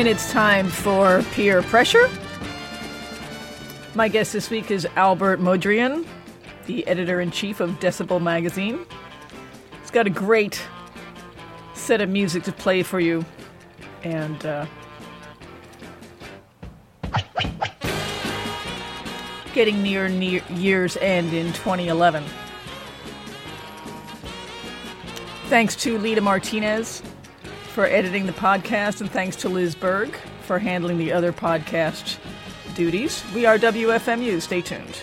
And it's time for peer pressure. My guest this week is Albert Mudrian, the editor in chief of Decibel Magazine. He's got a great set of music to play for you, and uh, getting near, near year's end in 2011. Thanks to Lita Martinez for editing the podcast, and thanks to Liz Berg for handling the other podcast duties. We are WFMU. Stay tuned.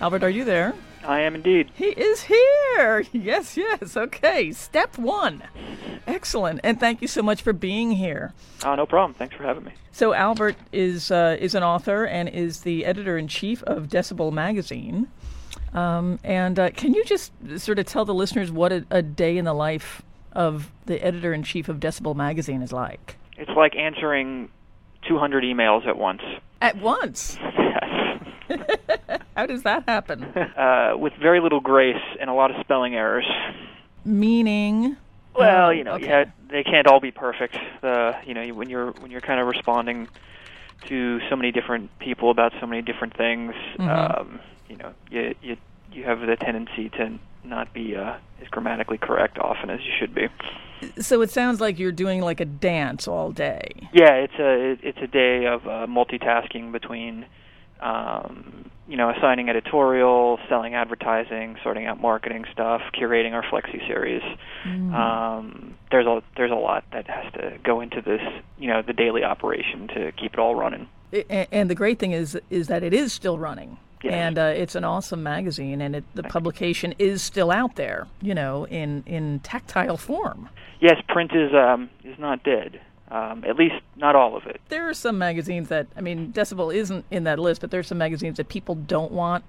Albert, are you there? I am indeed. He is here. Yes, yes. Okay. Step one. Excellent. And thank you so much for being here. Oh, no problem. Thanks for having me. So Albert is uh, is an author and is the editor in chief of Decibel Magazine. Um, and uh, can you just sort of tell the listeners what a, a day in the life of the editor in chief of Decibel Magazine is like? It's like answering 200 emails at once. At once. How does that happen? uh, with very little grace and a lot of spelling errors. Meaning. Well, Oh, you know, okay. yeah, they can't all be perfect. Uh, you know, when you're when you're kind of responding to so many different people about so many different things, Mhm. um, you know, you you you have the tendency to not be uh, as grammatically correct often as you should be. So it sounds like you're doing like a dance all day. Yeah, it's a it's a day of uh, multitasking between, um, you know, assigning editorial, selling advertising, sorting out marketing stuff, curating our flexi series. Um, there's a there's a lot that has to go into this, you know, the daily operation to keep it all running. I- and the great thing is is that it is still running Yes. and uh, it's an awesome magazine and it, the publication is still out there you know in in tactile form Yes, print is um, is not dead. Um, at least not all of it. there are some magazines that i mean decibel isn't in that list but there are some magazines that people don't want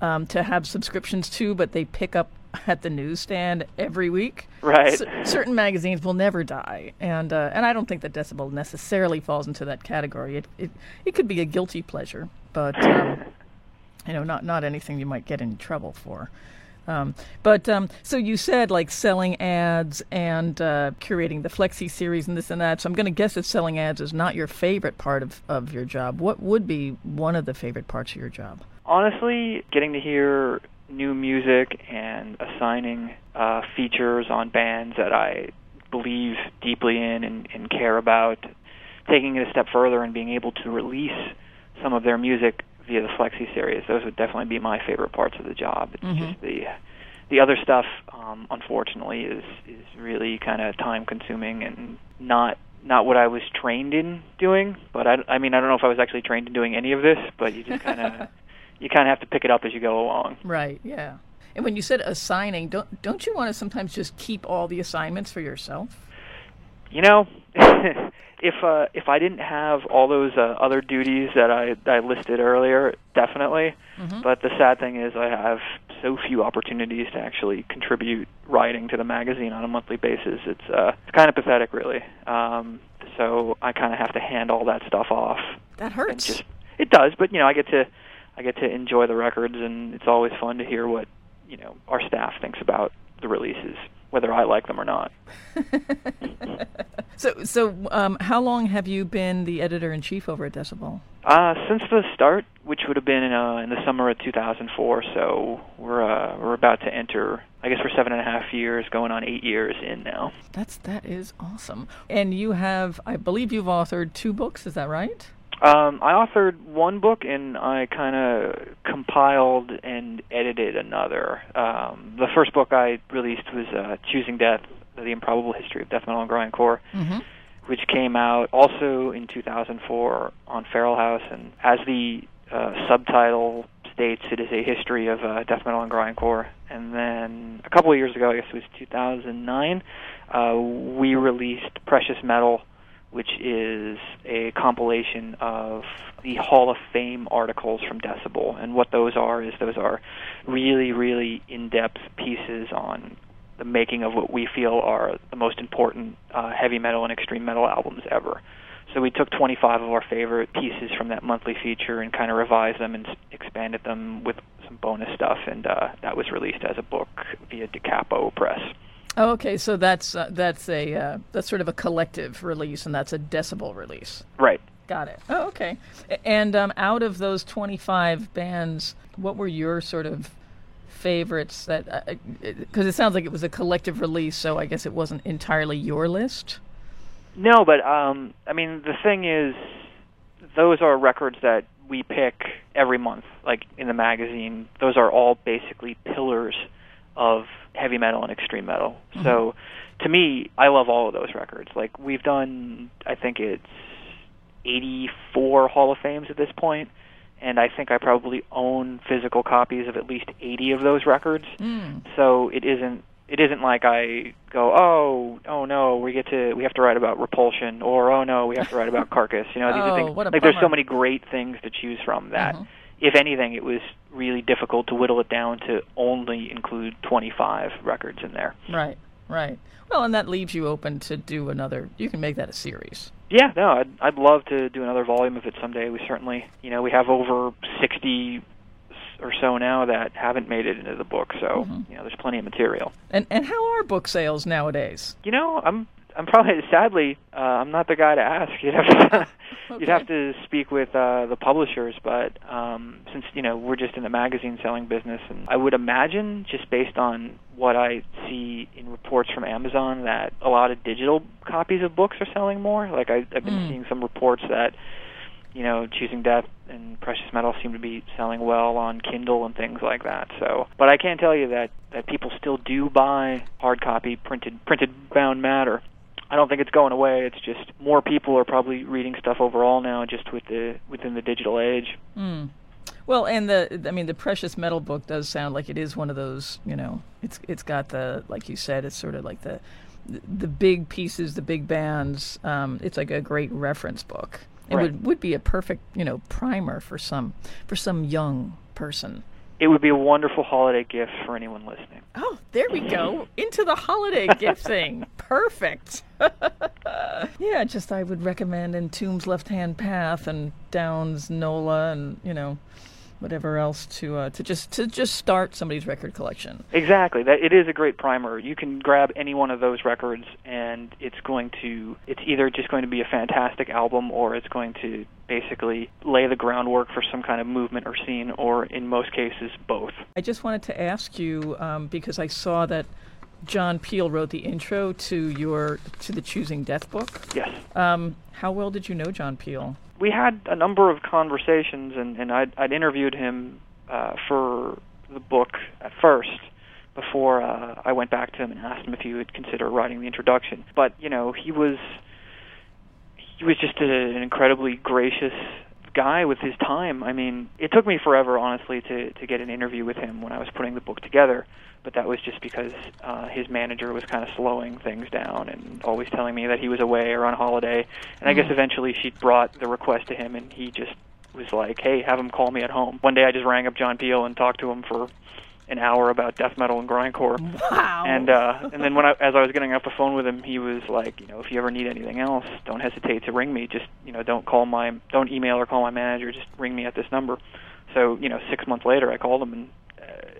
um, to have subscriptions to but they pick up at the newsstand every week Right. Cer- certain magazines will never die, and uh, and I don't think that Decibel necessarily falls into that category. It it, it could be a guilty pleasure, but um, you know, not not anything you might get in trouble for. Um, but um, so you said like selling ads and uh, curating the Flexi series and this and that. So I'm going to guess that selling ads is not your favorite part of, of your job. What would be one of the favorite parts of your job? honestly, getting to hear new music and assigning uh, features on bands that I believe deeply in and, and care about, taking it a step further and being able to release some of their music via the Flexi series, those would definitely be my favorite parts of the job. It's Mhm. just the the other stuff, um, unfortunately, is is really kind of time consuming and not not what I was trained in doing. But I, I mean, I don't know if I was actually trained in doing any of this, but you just kind of you kind of have to pick it up as you go along. Right. Yeah. And when you said assigning, don't don't you want to sometimes just keep all the assignments for yourself? You know, if uh, if I didn't have all those uh, other duties that I I listed earlier, definitely. Mhm. But the sad thing is, I have so few opportunities to actually contribute writing to the magazine on a monthly basis. It's uh, it's kind of pathetic, really. Um, so I kind of have to hand all that stuff off. That hurts. just it does, but you know, I get to I get to enjoy the records, and it's always fun to hear what you know our staff thinks about the releases, whether I like them or not. so so um, how long have you been the editor in chief over at Decibel? Uh, since the start, which would have been in, uh, in the summer of 2004, so we're uh, we're about to enter. I guess we're seven and a half years, going on eight years in now. That's that is awesome. And you have, I believe, you've authored two books. Is that right? Um, I authored one book, and I kind of compiled and edited another. Um, the first book I released was uh, "Choosing Death: The Improbable History of Death Metal and Grindcore." Mm-hmm. which came out also in 2004 on Feral House, and as the uh, subtitle states, it is a history of uh, death metal and grindcore. And then a couple of years ago, I guess it was 2009, uh, we released Precious Metal, which is a compilation of the Hall of Fame articles from Decibel. And what those are is those are really, really in-depth pieces on the making of what we feel are the most important uh, heavy metal and extreme metal albums ever. So we took 25 of our favorite pieces from that monthly feature and kind of revised them and expanded them with some bonus stuff, and uh, that was released as a book via Da Capo Press. Oh, okay, so that's uh, that's a uh, that's sort of a collective release, and that's a decibel release. Right. Got it. Oh, okay. And um, out of those 25 bands, what were your sort of favorites that because uh, it sounds like it was a collective release so i guess it wasn't entirely your list no but um i mean the thing is those are records that we pick every month like in the magazine those are all basically pillars of heavy metal and extreme metal mm-hmm. so to me i love all of those records like we've done i think it's 84 hall of fames at this point and I think I probably own physical copies of at least 80 of those records. Mm. So it isn't it isn't like I go, oh, oh no, we get to we have to write about Repulsion, or oh no, we have to write about Carcass. You know, these oh, are things like bummer. there's so many great things to choose from that. Mm-hmm. If anything, it was really difficult to whittle it down to only include 25 records in there. Right, right. Well, and that leaves you open to do another. You can make that a series. Yeah, no, I'd I'd love to do another volume of it someday. We certainly, you know, we have over 60 or so now that haven't made it into the book, so mm-hmm. you know, there's plenty of material. And and how are book sales nowadays? You know, I'm I'm probably sadly uh, I'm not the guy to ask. You'd have to okay. you'd have to speak with uh, the publishers, but um, since you know we're just in the magazine selling business, and I would imagine just based on what I see in reports from Amazon that a lot of digital copies of books are selling more. Like I, I've been mm. seeing some reports that you know, Choosing Death and Precious Metal seem to be selling well on Kindle and things like that. So, but I can tell you that that people still do buy hard copy printed printed bound matter. I don't think it's going away. It's just more people are probably reading stuff overall now, just with the within the digital age. Mm. Well, and the I mean the precious metal book does sound like it is one of those. You know, it's it's got the like you said, it's sort of like the the big pieces, the big bands. Um, it's like a great reference book. It right. would would be a perfect you know primer for some for some young person it would be a wonderful holiday gift for anyone listening. Oh, there we go. Into the holiday gift thing. Perfect. yeah, just I would recommend Entombed's Left Hand Path and Down's Nola and, you know, whatever else to uh, to just to just start somebody's record collection. Exactly. That it is a great primer. You can grab any one of those records and it's going to it's either just going to be a fantastic album or it's going to basically lay the groundwork for some kind of movement or scene or in most cases both. I just wanted to ask you um, because I saw that John Peel wrote the intro to your to the Choosing Death book. Yes. Um, how well did you know John Peel? we had a number of conversations, and, and I'd, I'd interviewed him uh, for the book at first before uh, I went back to him and asked him if he would consider writing the introduction. But you know, he was he was just a, an incredibly gracious guy with his time. I mean, it took me forever, honestly, to to get an interview with him when I was putting the book together but that was just because uh, his manager was kind of slowing things down and always telling me that he was away or on holiday. And I guess mm-hmm. eventually she brought the request to him, and he just was like, "Hey, have him call me at home." One day I just rang up John Peel and talked to him for an hour about death metal and grindcore. Wow. And uh and then when I as I was getting off the phone with him, he was like, you know, if you ever need anything else, don't hesitate to ring me. Just, you know, don't call my don't email or call my manager, just ring me at this number. So, you know, 6 months later I called him and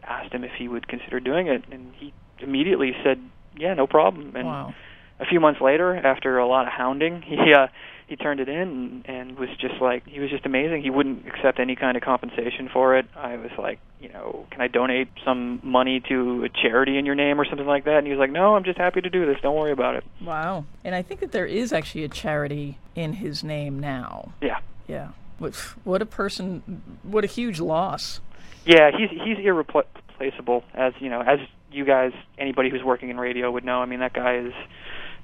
asked him if he would consider doing it, and he immediately said, "Yeah, no problem." And wow. a few months later, after a lot of hounding, he uh, he turned it in and, and was just like he was just amazing. He wouldn't accept any kind of compensation for it. I was like, you know, can I donate some money to a charity in your name or something like that? And he was like, no, I'm just happy to do this. Don't worry about it. Wow. And I think that there is actually a charity in his name now. Yeah. Yeah. What, what a person! What a huge loss. Yeah, he's he's irreplaceable. As you know, as you guys, anybody who's working in radio would know. I mean, that guy is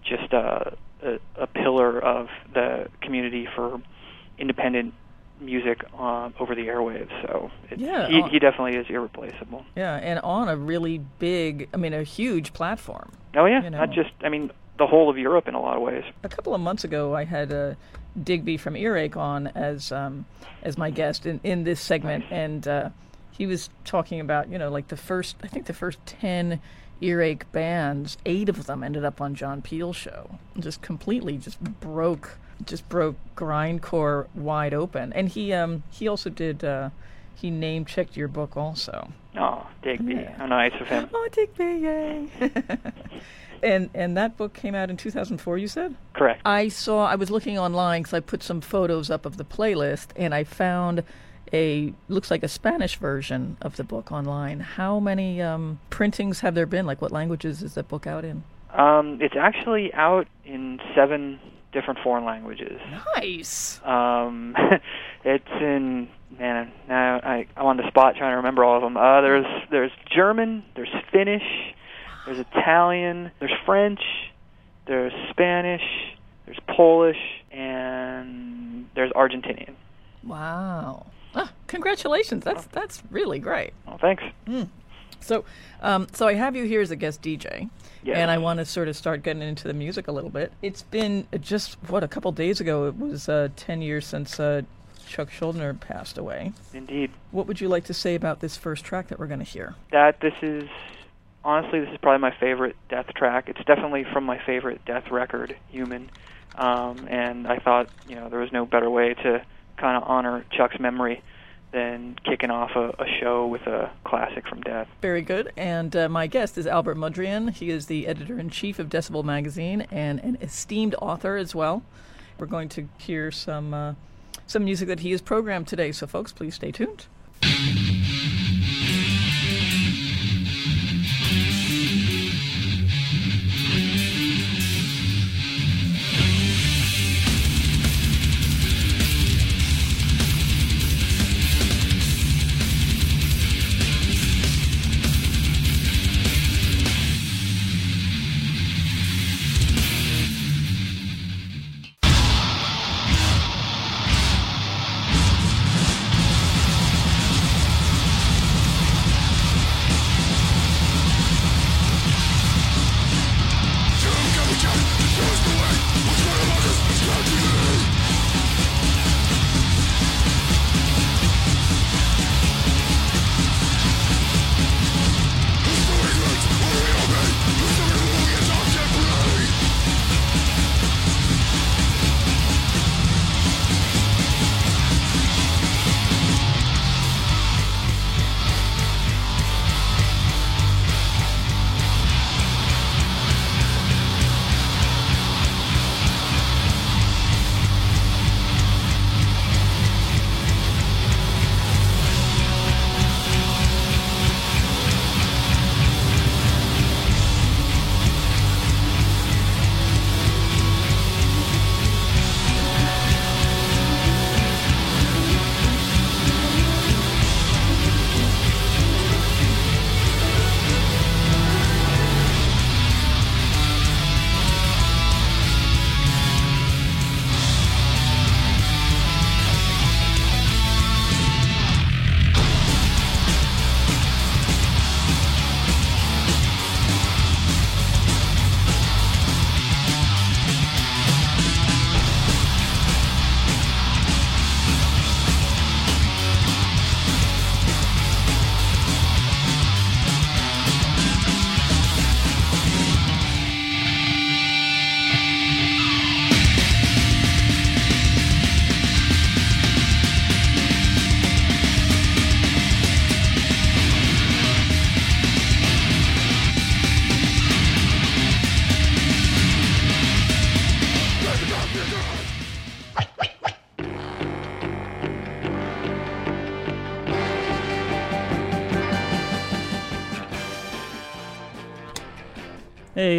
just a a, a pillar of the community for independent music uh, over the airwaves. So yeah, he, he definitely is irreplaceable. Yeah, and on a really big, I mean, a huge platform. Oh yeah, you know. not just I mean the whole of Europe in a lot of ways. A couple of months ago, I had uh, Digby from Earache on as um, as my guest in, in this segment, nice. and uh, he was talking about you know like the first I think the first ten earache bands, eight of them ended up on John Peel's show. Just completely just broke just broke grindcore wide open. And he um he also did uh he name checked your book also. Oh, Digby. Yeah. How nice of him. Oh, Digby, yay. and and that book came out in 2004, you said? Correct. I saw I was looking online cuz I put some photos up of the playlist and I found a looks like a Spanish version of the book online. How many um, printings have there been? Like what languages is that book out in? Um, it's actually out in seven different foreign languages. Nice. Um, it's in man. Now I I'm on the spot trying to remember all of them. Uh, there's there's German, there's Finnish, there's Italian, there's French, there's Spanish, there's Polish, and there's Argentinian. Wow. Oh, congratulations. That's that's really great. Oh, thanks. Mm. So, um, so I have you here as a guest DJ, yes. and I want to sort of start getting into the music a little bit. It's been just what a couple days ago. It was uh, ten years since uh, Chuck Schuldiner passed away. Indeed. What would you like to say about this first track that we're going to hear? That this is honestly this is probably my favorite Death track. It's definitely from my favorite Death record, Human. Um, and I thought you know there was no better way to kind of honor Chuck's memory than kicking off a, a, show with a classic from Death. Very good. And uh, my guest is Albert Mudrian. He is the editor in chief of Decibel Magazine and an esteemed author as well. We're going to hear some uh, some music that he has programmed today. So, folks, please stay tuned.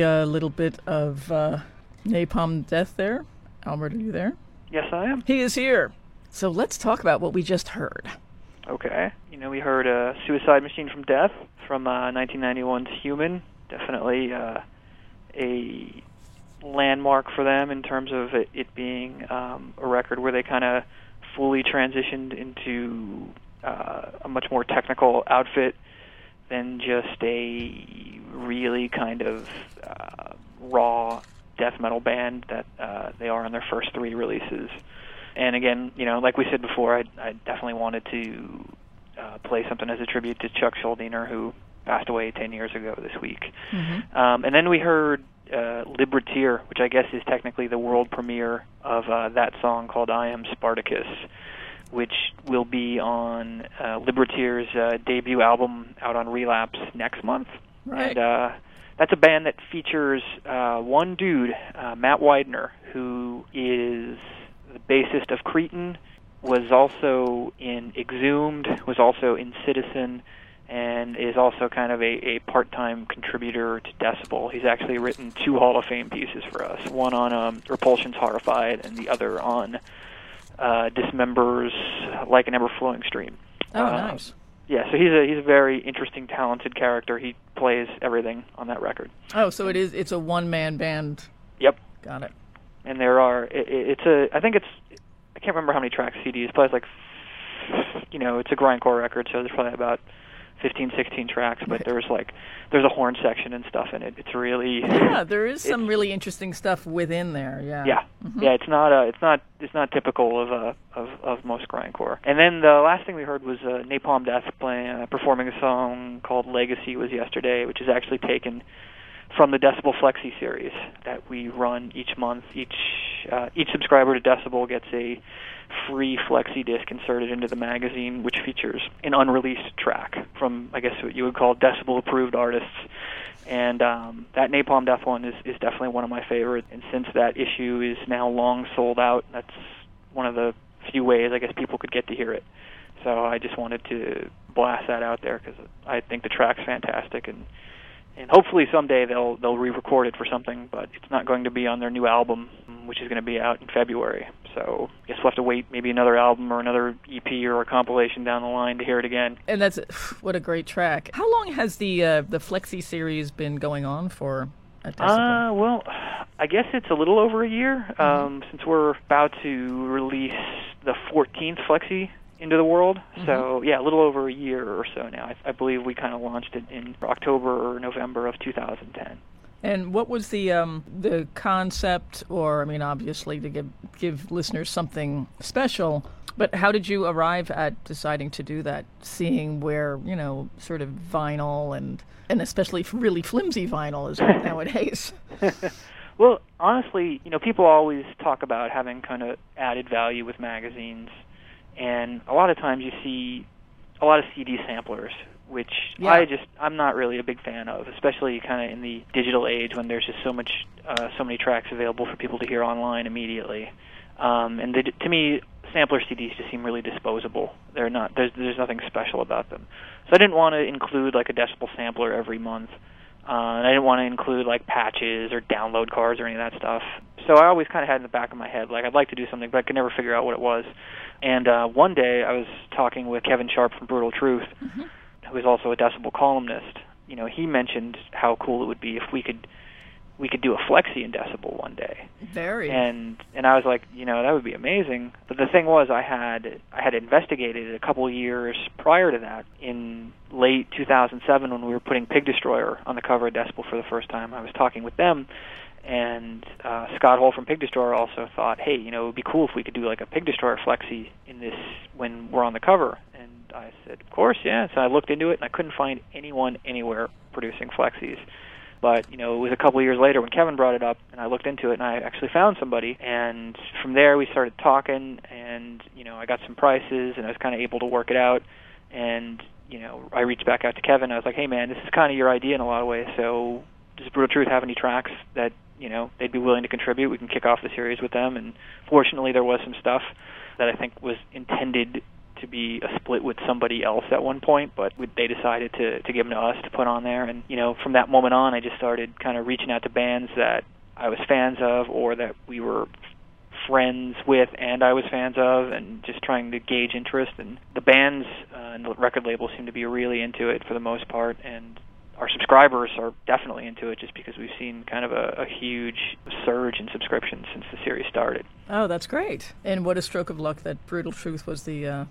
A little bit of uh, napalm death there. Albert, are you there? Yes, I am. He is here. So let's talk about what we just heard. Okay. You know, we heard a Suicide Machine from Death from uh, 1991's Human. Definitely uh, a landmark for them in terms of it, it being um, a record where they kind of fully transitioned into uh, a much more technical outfit than just a really kind of uh, raw death metal band that uh, they are on their first three releases. And again, you know, like we said before, I, I definitely wanted to uh, play something as a tribute to Chuck Schuldiner, who passed away 10 years ago this week. Mm-hmm. Um, and then we heard uh, Liberteer, which I guess is technically the world premiere of uh, that song called I Am Spartacus, which will be on uh, Liberteer's uh, debut album out on Relapse next month. Right. And uh, that's a band that features uh, one dude, uh, Matt Widener, who is the bassist of Cretin, was also in Exhumed, was also in Citizen, and is also kind of a, a part-time contributor to Decibel. He's actually written two Hall of Fame pieces for us, one on um, Repulsion's Horrified and the other on uh, Dismembers Like an Ever-Flowing Stream. Oh, uh, nice. Yeah, so he's a he's a very interesting, talented character. He plays everything on that record. Oh, so it is it's a one man band. Yep. Got it. And there are it, it's a I think it's I can't remember how many tracks CD is. Plays like you know it's a grindcore record, so there's probably about 15, 16 tracks, but there's like there's a horn section and stuff in it. It's really yeah. There is some really interesting stuff within there. Yeah. Yeah. Mm-hmm. Yeah. It's not uh, it's not it's not typical of uh, of of most grindcore. And then the last thing we heard was uh, Napalm Death playing uh, performing a song called Legacy was yesterday, which is actually taken from the Decibel Flexi series that we run each month. Each uh, each subscriber to Decibel gets a free flexi disc inserted into the magazine, which features an unreleased track from, I guess, what you would call Decibel approved artists. And um, that Napalm Death one is, is definitely one of my favorites. And since that issue is now long sold out, that's one of the few ways I guess people could get to hear it. So I just wanted to blast that out there because I think the track's fantastic and and hopefully someday they'll they'll re-record it for something, but it's not going to be on their new album, which is going to be out in February. So I guess we'll have to wait maybe another album or another EP or a compilation down the line to hear it again. And that's what a great track. How long has the uh, the Flexi series been going on for? Uh, well, I guess it's a little over a year mm-hmm. um, since we're about to release the 14th Flexi into the world. Mm-hmm. So yeah, a little over a year or so now. I, I believe we kind of launched it in October or November of 2010. And what was the um, the concept, or I mean, obviously to give give listeners something special, but how did you arrive at deciding to do that? Seeing where you know, sort of vinyl and and especially really flimsy vinyl is nowadays. well, honestly, you know, people always talk about having kind of added value with magazines and a lot of times you see a lot of CD samplers, which yeah. I just I'm not really a big fan of, especially kind of in the digital age when there's just so much uh, so many tracks available for people to hear online immediately. Um, and they, to me, sampler CDs just seem really disposable. They're not there's there's nothing special about them. So I didn't want to include like a decibel sampler every month. Uh, and I didn't want to include like patches or download cards or any of that stuff. So I always kind of had in the back of my head like I'd like to do something, but I could never figure out what it was. And uh, one day I was talking with Kevin Sharp from Brutal Truth, mm-hmm. Who is also a Decibel columnist. You know, he mentioned how cool it would be if we could we could do a flexi in decibel one day. Very. And and I was like, you know, that would be amazing. But the thing was, I had I had investigated it a couple years prior to that. In late 2007, when we were putting Pig Destroyer on the cover of Decibel for the first time, I was talking with them, and uh, Scott Hull from Pig Destroyer also thought, hey, you know, it would be cool if we could do like a Pig Destroyer flexi in this when we're on the cover. I said, of course, yeah. So I looked into it, and I couldn't find anyone anywhere producing flexis. But you know, it was a couple of years later when Kevin brought it up, and I looked into it, and I actually found somebody. And from there, we started talking, and you know, I got some prices, and I was kind of able to work it out. And you know, I reached back out to Kevin. I was like, "Hey, man, this is kind of your idea in a lot of ways. So, does Brutal Truth have any tracks that you know they'd be willing to contribute? We can kick off the series with them." And fortunately, there was some stuff that I think was intended to be a split with somebody else at one point, but they decided to to give them to us to put on there. And you know, from that moment on, I just started kind of reaching out to bands that I was fans of or that we were friends with and I was fans of, and just trying to gauge interest. And the bands uh, and the record labels seem to be really into it for the most part, and our subscribers are definitely into it just because we've seen kind of a, a, huge surge in subscriptions since the series started. Oh, that's great! And what a stroke of luck that Brutal Truth was the uh,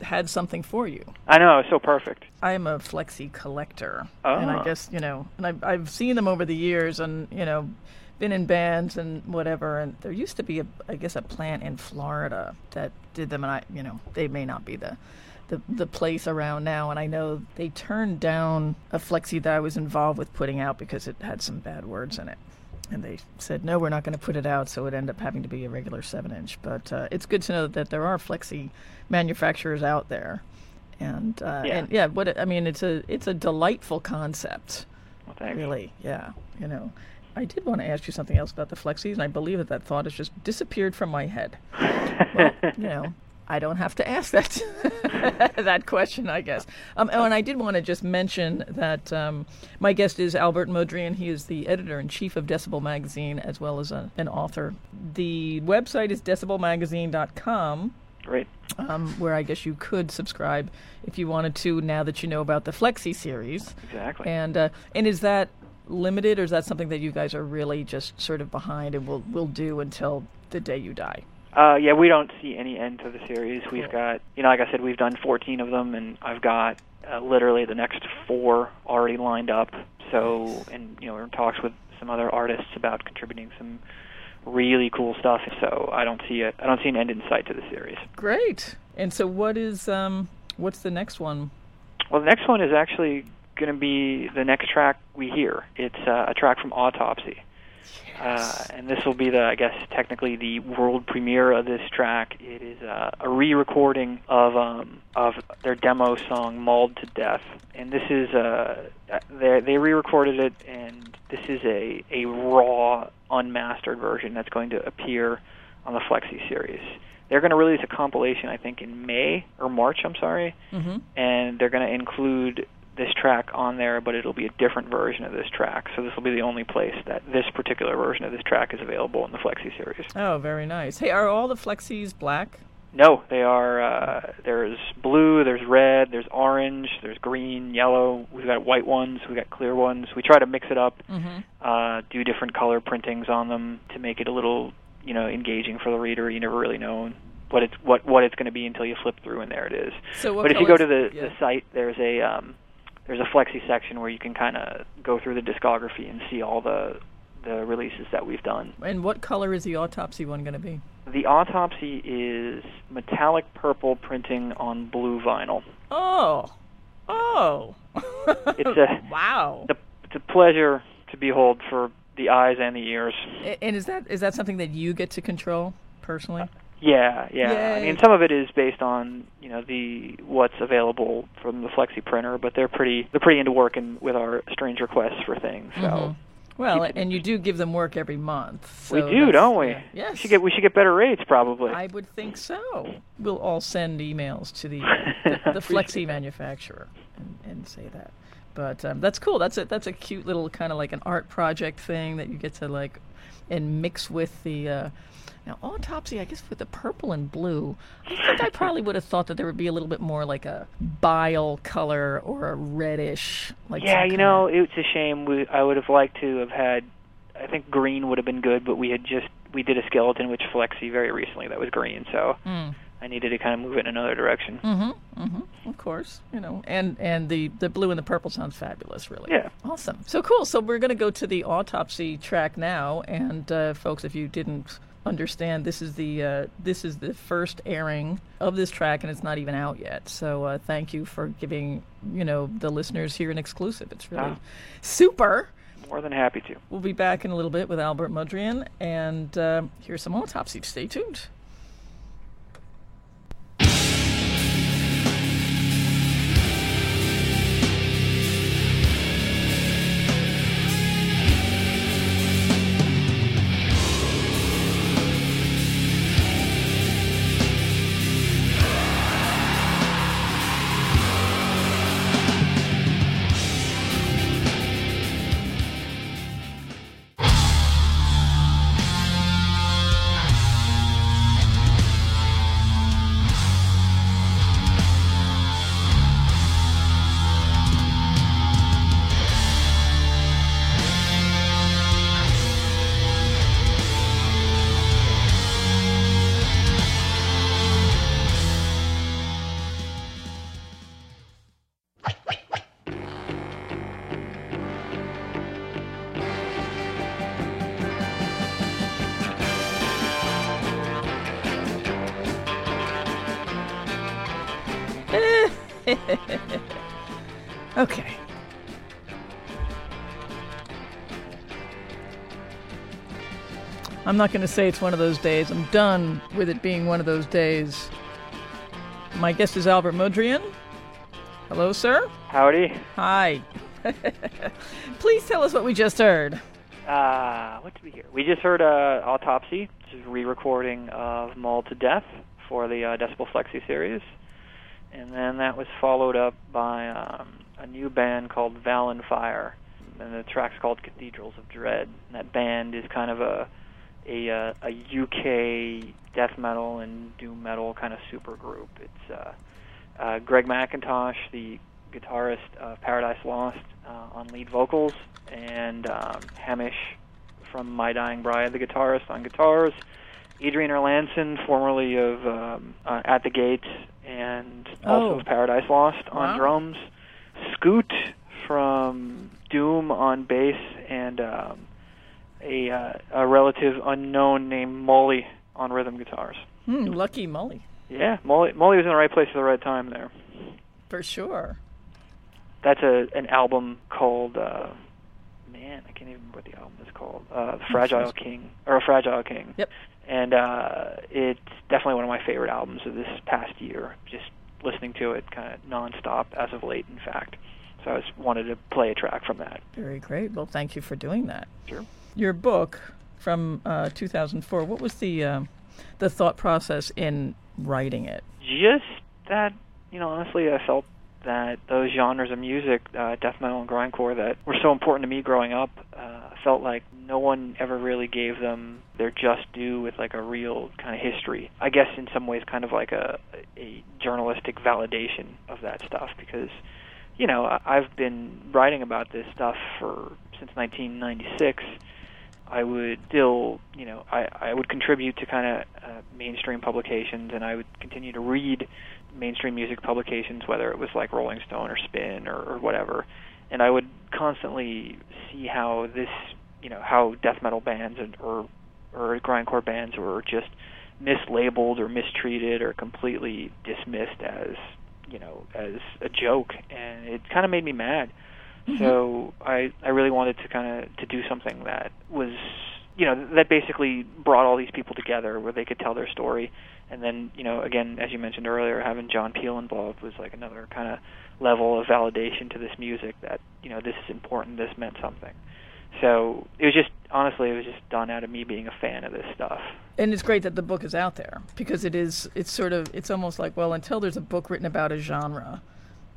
had something for you. I know, so perfect. I am a flexi collector, oh. and I ah. guess you know, and I've I've seen them over the years, and you know, been in bands and whatever. And there used to be a, I guess, a plant in Florida that did them, and I, you know, they may not be the the the place around now, and I know they turned down a flexi that I was involved with putting out because it had some bad words in it. And they said, no, we're not going to put it out, so it ended up having to be a regular 7 inch. But uh, it's good to know that there are flexi manufacturers out there. And uh, Yeah. and yeah, what I mean, it's a it's a delightful concept. Well. Really, yeah. You know, I did want to ask you something else about the flexis, and I believe that that thought has just disappeared from my head. Well, you know, I don't have to ask that that question, I guess. Um, oh, and I did want to just mention that um, my guest is Albert Mudrian. He is the editor in chief of Decibel Magazine as well as a, an author. The website is decibelmagazine.com Great. um, where I guess you could subscribe if you wanted to. Now that you know about the Flexi series, Exactly. and uh, and is that limited, or is that something that you guys are really just sort of behind and will will do until the day you die? Uh, yeah, we don't see any end to the series. We've got, you know, like I said, we've done 14 of them, and I've got uh, literally the next four already lined up. So, and you know, we're in talks with some other artists about contributing some really cool stuff. So, I don't see it. I don't see an end in sight to the series. Great. And so, what is um, what's the next one? Well, the next one is actually going to be the next track we hear. It's uh, a track from Autopsy. Uh, and this will be the, I guess, technically the world premiere of this track. It is uh, a re-recording of um, of their demo song "Mauled to Death," and this is uh, they they re-recorded it, and this is a a raw, unmastered version that's going to appear on the Flexi series. They're going to release a compilation, I think, in May or March. I'm sorry, Mm-hmm. and they're going to include this track on there, but it'll be a different version of this track. So this will be the only place that this particular version of this track is available in the Flexi series. Oh, very nice. Hey, are all the Flexis black? No, they are. Uh, there's blue, there's red, there's orange, there's green, yellow. We've got white ones, we've got clear ones. We try to mix it up, Mm-hmm. uh, do different color printings on them to make it a little, you know, engaging for the reader. You never really know what it's what what it's going to be until you flip through, and there it is. So, but if you go to the, yeah. the site, there's a um, there's a flexi section where you can kind of go through the discography and see all the the releases that we've done. And what color is the autopsy one going to be? The autopsy is metallic purple printing on blue vinyl. Oh, oh. It's a- wow. It's a, it's a pleasure to behold for the eyes and the ears. And is that is that something that you get to control personally? Uh, Yeah, yeah. I mean, some of it is based on you know the what's available from the flexi printer, but they're pretty they're pretty into working with our strange requests for things. So. Mhm. Well, keep it and you do give them work every month. We do, don't we? yeah. Yes. We should get we should get better rates probably. I would think so. We'll all send emails to the the, the Flexi manufacturer and, and say that. But um, that's cool. That's a that's a cute little kind of like an art project thing that you get to like and mix with the. Uh, now autopsy, I guess with the purple and blue, I think I probably would have thought that there would be a little bit more like a bile color or a reddish. Like yeah, you know, it's a shame. We I would have liked to have had. I think green would have been good, but we had just we did a skeleton which flexi very recently that was green, so Mm. I needed to kind of move it in another direction. Mm-hmm. Mm-hmm. Of course, you know, and and the the blue and the purple sounds fabulous, really. Yeah. Awesome. So cool. So we're going to go to the autopsy track now, and uh, folks, if you didn't understand, this is the uh, this is the first airing of this track, and it's not even out yet. So uh, thank you for giving you know the listeners here an exclusive. It's really Ah. super. More than happy to. We'll be back in a little bit with Albert Mudrian, and uh, here's some autopsy. Stay tuned. Not going to say it's one of those days. I'm done with it being one of those days. My guest is Albert Mudrian. Hello, sir. Howdy. Hi. Please tell us what we just heard. Uh, what did we hear? We just heard uh, Autopsy, which is a re-recording of Mauled to Death for the uh, Decibel Flexi series. And then that was followed up by um, a new band called Vallenfyre, and the track's called Cathedrals of Dread. And that band is kind of a a, uh, a UK death metal and doom metal kind of super group. It's uh, uh, Greg Mackintosh, the guitarist of Paradise Lost, uh, on lead vocals, and um, Hamish from My Dying Bride, the guitarist, on guitars. Adrian Erlandsson, formerly of um, uh, At the Gates and also Oh. of Paradise Lost, on Wow. drums. Scoot from Doom on bass, and um, a, uh, a relative unknown named Molly on rhythm guitars. Hmm, lucky Molly, Yeah, Molly, Molly was in the right place at the right time there. for sure. That's a an album called uh, man, I can't even remember what the album is called. Uh, Fragile King or a Fragile King. Yep. And uh, it's definitely one of my favorite albums of this past year. Just listening to it kind of nonstop as of late, in fact. So I just wanted to play a track from that. Very great. Well, thank you for doing that. Sure. Your book from uh, 2004. What was the um the thought process in writing it? just that you know honestly i felt that those genres of music uh, death metal and grindcore that were so important to me growing up uh, felt like no one ever really gave them their just due with like a real kind of history i guess in some ways kind of like a a journalistic validation of that stuff because you know i've been writing about this stuff for since 1996 I would still, you know, I, I would contribute to kind of uh, mainstream publications, and I would continue to read mainstream music publications, whether it was like Rolling Stone or Spin or, or whatever, and I would constantly see how this, you know, how death metal bands and, or or grindcore bands were just mislabeled or mistreated or completely dismissed as, you know, as a joke, and it kind of made me mad. Mm-hmm. So I I really wanted to kind of to do something that was you know that basically brought all these people together where they could tell their story, and then you know again as you mentioned earlier having John Peel involved was like another kind of level of validation to this music that you know this is important this meant something. So it was just honestly it was just done out of me being a fan of this stuff. And it's great that the book is out there because it is. It's sort of. It's almost like well, until there's a book written about a genre,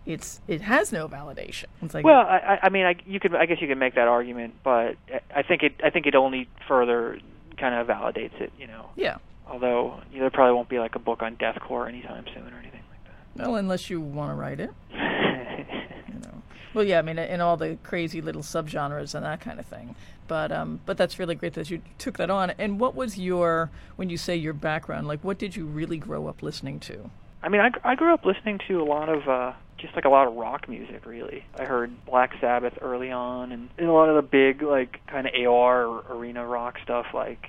it's it has no validation. It's like Well, I, I- mean, I, you could, I guess you could make that argument, but I think it, I think it only further kind of validates it, you know. yeah. Although you know, there probably won't be like a book on deathcore anytime soon or anything like that. Well, unless you want to write it. you know. Well, yeah, I mean, in all the crazy little subgenres and that kind of thing. But um, but that's really great that you took that on. And what was your when you say your background? Like, what did you really grow up listening to? I mean, I, I grew up listening to a lot of uh, just like a lot of rock music. Really, I heard Black Sabbath early on, and, and a lot of the big like kind of AR or arena rock stuff like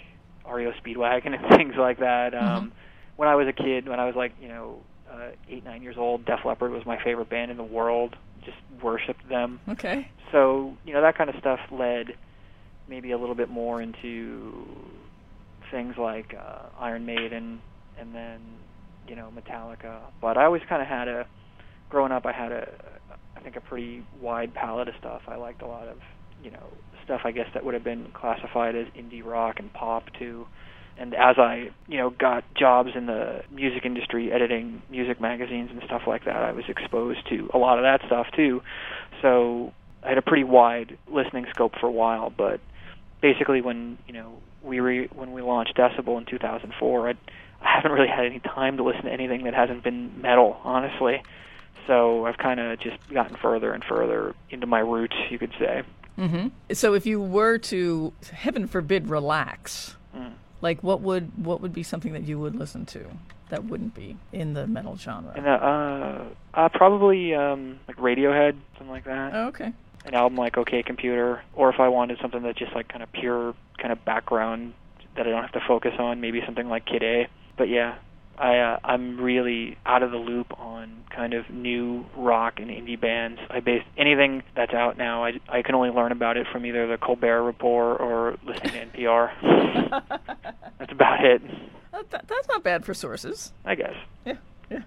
REO Speedwagon and things like that. Um, When I was a kid, when I was like you know uh, eight nine years old, Def Leppard was my favorite band in the world. Just worshipped them. Okay. so you know that kind of stuff led maybe a little bit more into things like uh, Iron Maiden and then you know Metallica. But I always kind of had a growing up. I had a I think a pretty wide palette of stuff. I liked a lot of you know stuff I guess that would have been classified as indie rock and pop too. And as I, you know, got jobs in the music industry, editing music magazines and stuff like that, I was exposed to a lot of that stuff too. So I had a pretty wide listening scope for a while, but basically when you know we re- when we launched Decibel in 2004, I, I haven't really had any time to listen to anything that hasn't been metal, honestly. So I've kind of just gotten further and further into my roots, you could say. Mm-hmm. So, if you were to, heaven forbid, relax, Mm. like what would what would be something that you would listen to that wouldn't be in the metal genre? And uh, uh, uh, probably um, like Radiohead, something like that. oh, okay. An album like OK Computer, or if I wanted something that's just like kind of pure kind of background that I don't have to focus on, maybe something like Kid A. But yeah, I uh, I'm really out of the loop on kind of new rock and indie bands. I base anything that's out now. I I can only learn about it from either the Colbert Report or listening to NPR. that's about it. That, that's not bad for sources. I guess. Yeah, yeah.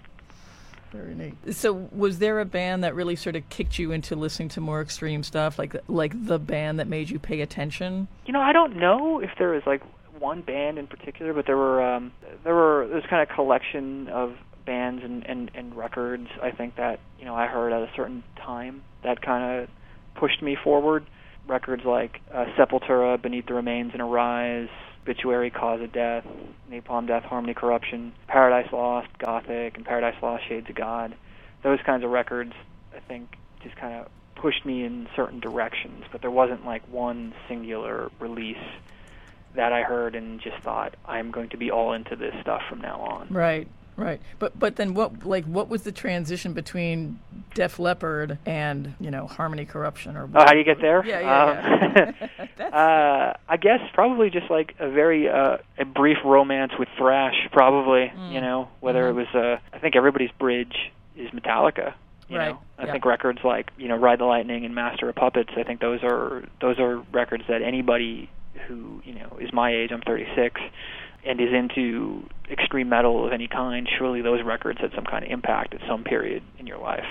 Very neat. So, was there a band that really sort of kicked you into listening to more extreme stuff, like like the band that made you pay attention? You know, I don't know if there was like one band in particular, but there were um, there were this kind of collection of bands and, and and records. I think that you know I heard at a certain time that kind of pushed me forward. Records like uh, Sepultura, Beneath the Remains and Arise, Obituary, Cause of Death, Napalm Death, Harmony, Corruption, Paradise Lost, Gothic, and Paradise Lost, Shades of God. Those kinds of records, I think, just kind of pushed me in certain directions, but there wasn't like one singular release that I heard and just thought I'm going to be all into this stuff from now on. Right. Right, but but then what like what was the transition between Def Leppard and you know Harmony Corruption or? Oh, how do you get there? Yeah, yeah. yeah. Um, uh, I guess probably just like a very uh, a brief romance with thrash. Probably, Mm. you know, whether Mhm. it was uh, I think everybody's bridge is Metallica. You Right, know, I yeah. think records like you know Ride the Lightning and Master of Puppets. I think those are those are records that anybody who you know is my age. I'm 36 and is into extreme metal of any kind, surely those records had some kind of impact at some period in your life.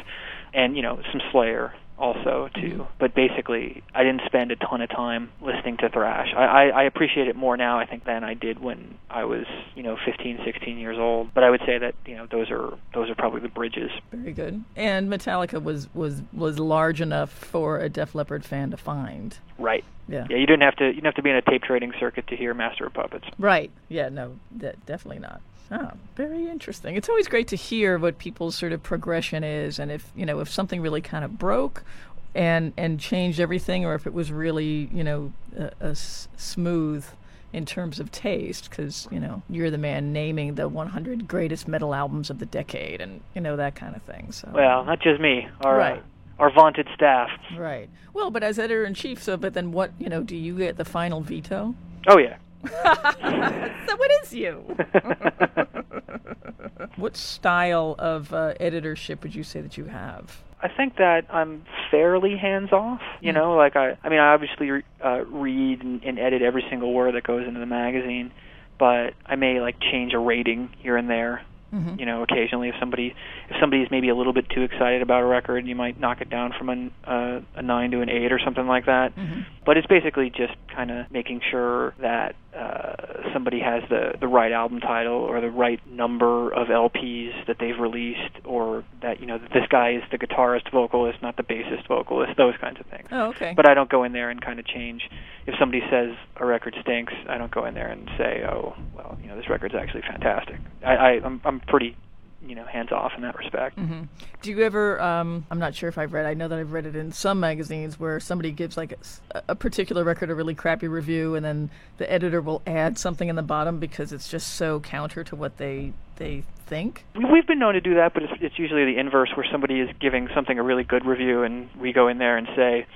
And, you know, some Slayer also too. Mhm. But basically I didn't spend a ton of time listening to thrash. I, I, I appreciate it more now I think than I did when I was, you know, fifteen, sixteen years old. But I would say that, you know, those are those are probably the bridges. Very good. And Metallica was was was large enough for a Def Leppard fan to find. Right. Yeah. Yeah, you didn't have to you didn't have to be in a tape trading circuit to hear Master of Puppets. Right. Yeah. No. De- definitely not. Ah, very interesting. It's always great to hear what people's sort of progression is, and if you know if something really kind of broke, and and changed everything, or if it was really you know a, a s- smooth in terms of taste, because you know you're the man naming the 100 greatest metal albums of the decade, and you know that kind of thing. So Well, not just me. Our Right. uh, our vaunted staff. right. Well, but as editor in chief, so but then what you know? Do you get the final veto? Oh yeah. so what is you. what style of uh, editorship would you say that you have? I think that I'm fairly hands off. You Mm. know, like I, I mean, I obviously re- uh, read and, and edit every single word that goes into the magazine, but I may like change a rating here and there. Mhm. You know, occasionally if somebody if somebody's maybe a little bit too excited about a record, you might knock it down from an, uh, a nine to an eight or something like that. Mhm. But it's basically just kind of making sure that uh, somebody has the the right album title or the right number of LPs that they've released, or that you know that this guy is the guitarist vocalist, not the bassist vocalist, those kinds of things. Oh, okay. But I don't go in there and kind of change. If somebody says a record stinks, I don't go in there and say, "Oh, well, you know, this record's actually fantastic." I, I I'm I'm pretty, you know, hands off in that respect. hmm Do you ever? Um, I'm not sure if I've read. I know that I've read it in some magazines where somebody gives like a particular record a really crappy review, and then the editor will add something in the bottom because it's just so counter to what they they think. We- We've been known to do that, but it's, it's usually the inverse, where somebody is giving something a really good review, and we go in there and say,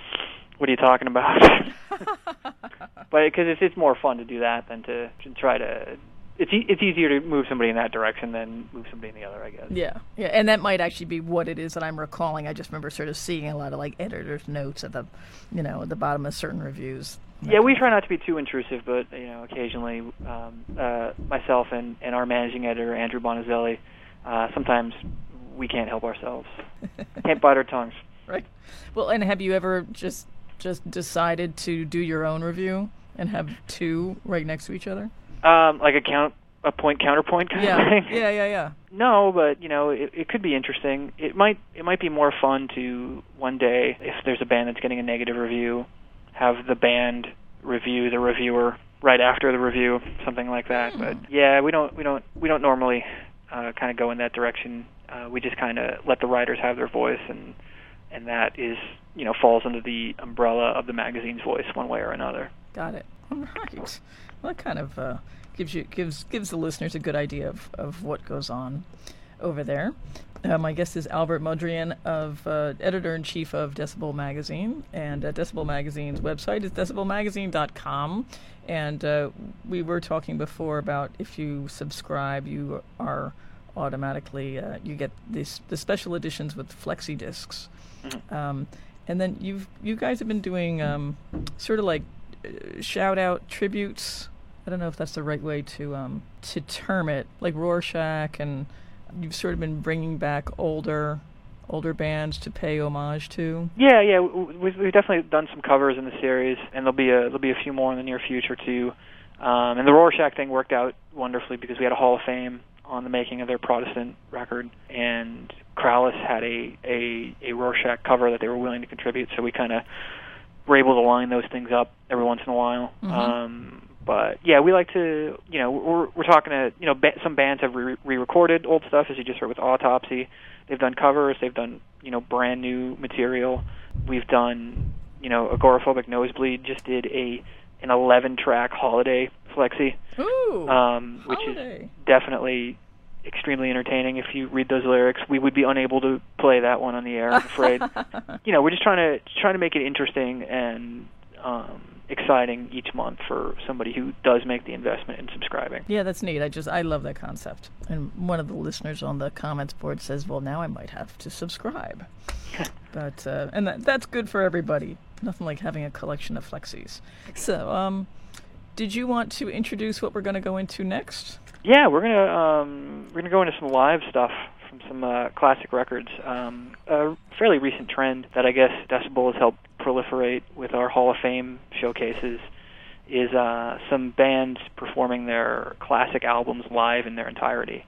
"What are you talking about?" but because it's it's more fun to do that than to, to try to. It's e- it's easier to move somebody in that direction than move somebody in the other, I guess. Yeah, yeah, and that might actually be what it is that I'm recalling. I just remember sort of seeing a lot of like editors' notes at the, you know, at the bottom of certain reviews. Yeah, we try not to be too intrusive, but you know, occasionally, um, uh, myself and, and our managing editor Andrew Bonazelli, uh, sometimes we can't help ourselves, can't bite our tongues. right. Well, and have you ever just just decided to do your own review and have two right next to each other? Um, like a count, a point counterpoint kind of Yeah, thing. yeah, yeah, yeah. No, but you know, it, it could be interesting. It might it might be more fun to one day if there's a band that's getting a negative review, have the band review the reviewer right after the review, something like that. Hmm. But yeah, we don't we don't we don't normally uh, kind of go in that direction. Uh, we just kind of let the writers have their voice, and and that is you know falls under the umbrella of the magazine's voice one way or another. Got it. All right. Well, that kind of uh, gives you gives gives the listeners a good idea of, of what goes on over there. Uh, my guest is Albert Mudrian, of uh, editor in chief of Decibel Magazine, and uh, Decibel Magazine's website is decibelmagazine.com. And uh, we were talking before about if you subscribe, you are automatically uh, you get this the special editions with flexi discs. Mhm. Um, and then you've you guys have been doing um, sort of like shout out tributes. I don't know if that's the right way to um, to term it, like Rorschach, and you've sort of been bringing back older older bands to pay homage to. Yeah, yeah, we've, we've definitely done some covers in the series, and there'll be a there'll be a few more in the near future too. Um, and the Rorschach thing worked out wonderfully because we had a Hall of Fame on the making of their Protestant record, and Krallis had a a, a Rorschach cover that they were willing to contribute, so we kind of were able to line those things up every once in a while. Mhm. Um, but yeah, we like to, you know, we're we're talking to, you know, ba- some bands have re- re-recorded old stuff, as you just heard with Autopsy. They've done covers, they've done, you know, brand new material. We've done, you know, Agoraphobic Nosebleed just did a an 11 track holiday flexi, Ooh, um, which is definitely extremely entertaining. If you read those lyrics, we would be unable to play that one on the air. I'm afraid. you know, we're just trying to trying to make it interesting and um, exciting each month for somebody who does make the investment in subscribing. Yeah, that's neat. I just I love that concept. And one of the listeners on the comments board says, "Well, now I might have to subscribe." but uh, and that, that's good for everybody. Nothing like having a collection of flexis. So, um, did you want to introduce what we're going to go into next? Yeah, we're gonna um, we're gonna go into some live stuff from some uh, classic records. Um, a fairly recent trend that I guess Decibel has helped proliferate with our Hall of Fame showcases is uh, some bands performing their classic albums live in their entirety.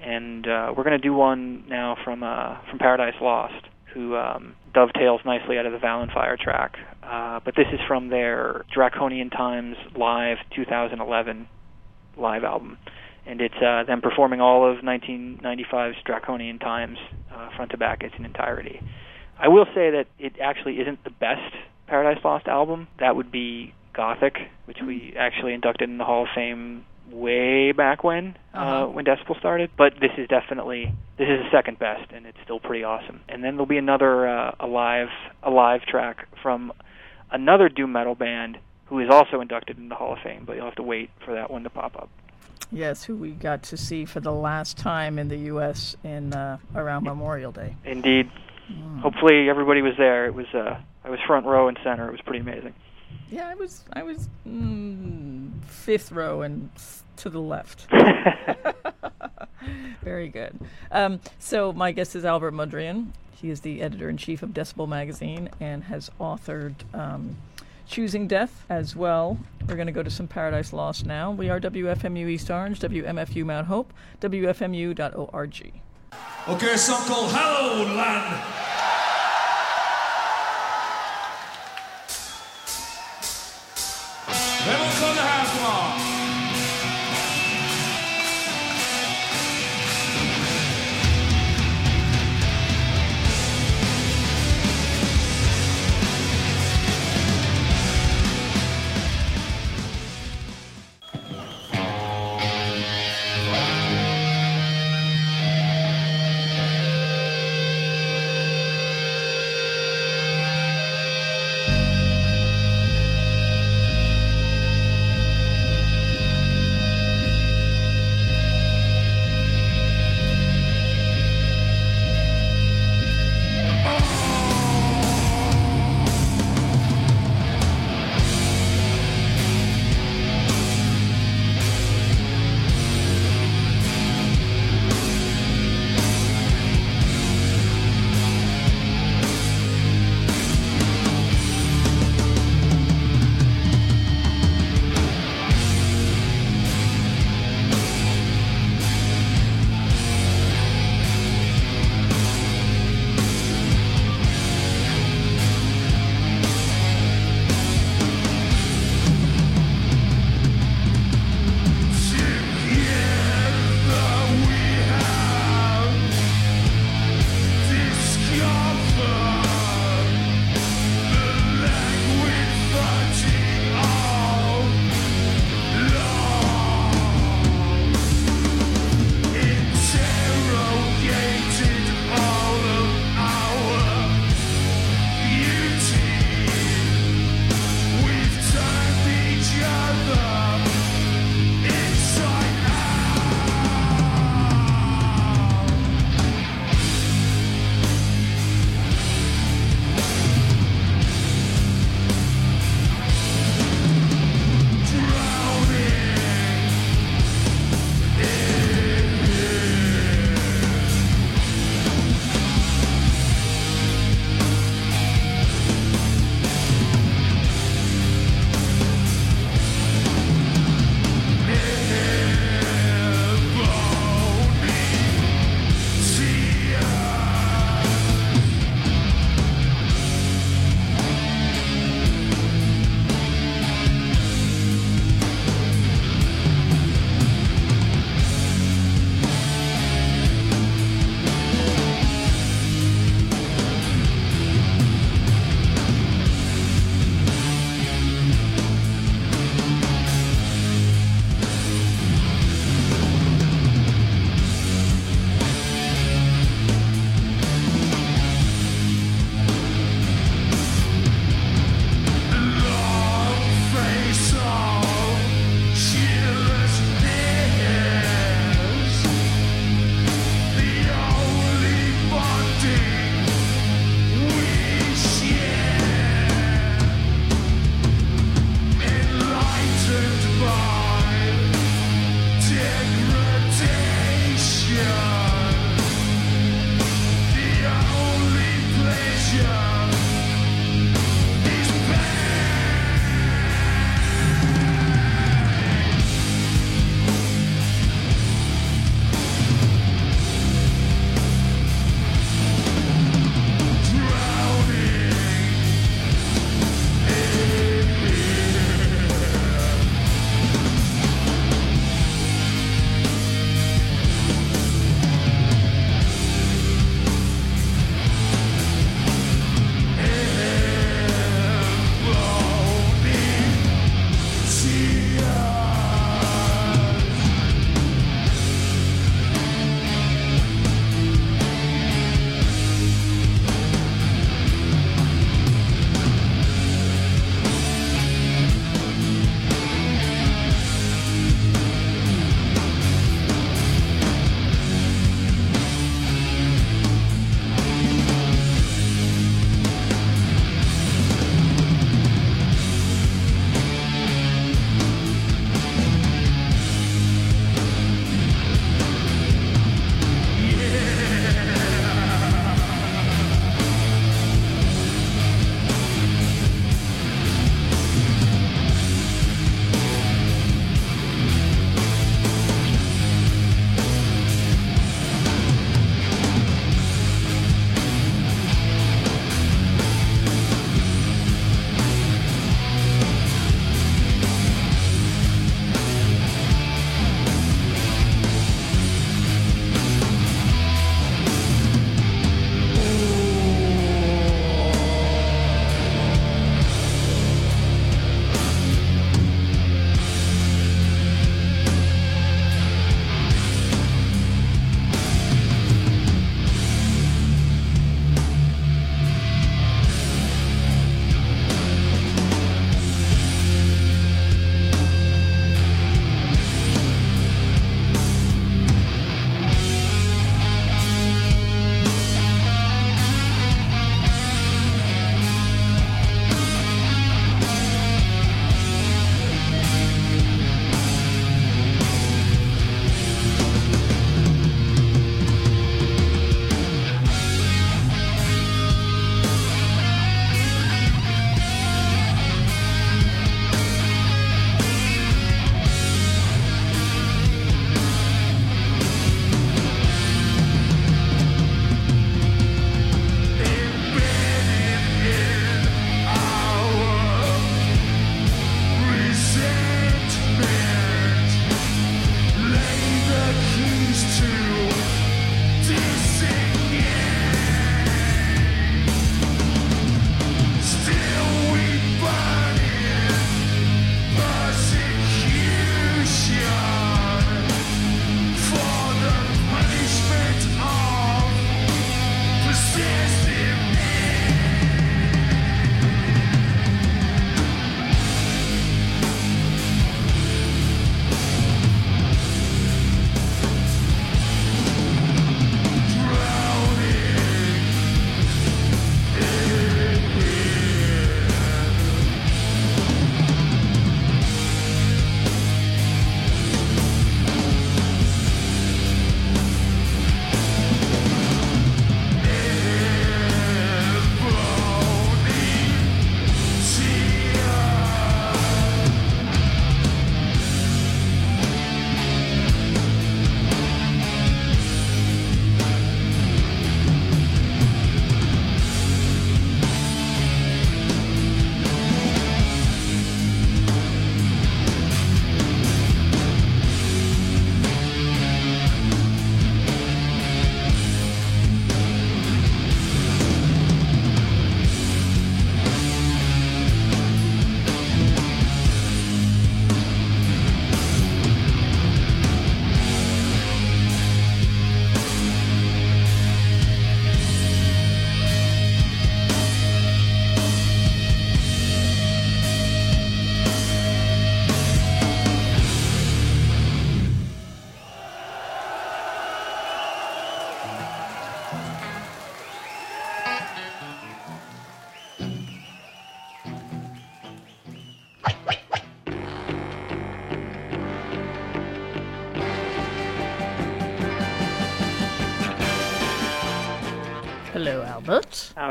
And uh, we're gonna do one now from uh, from Paradise Lost, who um, dovetails nicely out of the Vallenfyre track. Uh, but this is from their Draconian Times live 2011 live album and it's uh, them performing all of 1995's Draconian Times uh, front to back in its entirety. I will say that it actually isn't the best Paradise Lost album. That would be Gothic, which we actually inducted in the Hall of Fame way back when uh Uh-huh. when Decibel started. But this is definitely this is the second best, and it's still pretty awesome. And then there'll be another uh, a live a live track from another doom metal band who is also inducted in the Hall of Fame, but you'll have to wait for that one to pop up. Yes, who we got to see for the last time in the U.S. in uh, around Memorial Day. Indeed. Mm. Hopefully everybody was there. It was uh I was front row and center. It was pretty amazing. Yeah, I was I was mm, fifth row and to the left. Very good. Um, so my guest is Albert Mudrian. He is the editor in chief of Decibel Magazine and has authored um, Choosing Death as well. We're going to go to some Paradise Lost now. We are WFMU East Orange, WMFU Mount Hope, WFMU.org. Okay, a song called Hallowed Land.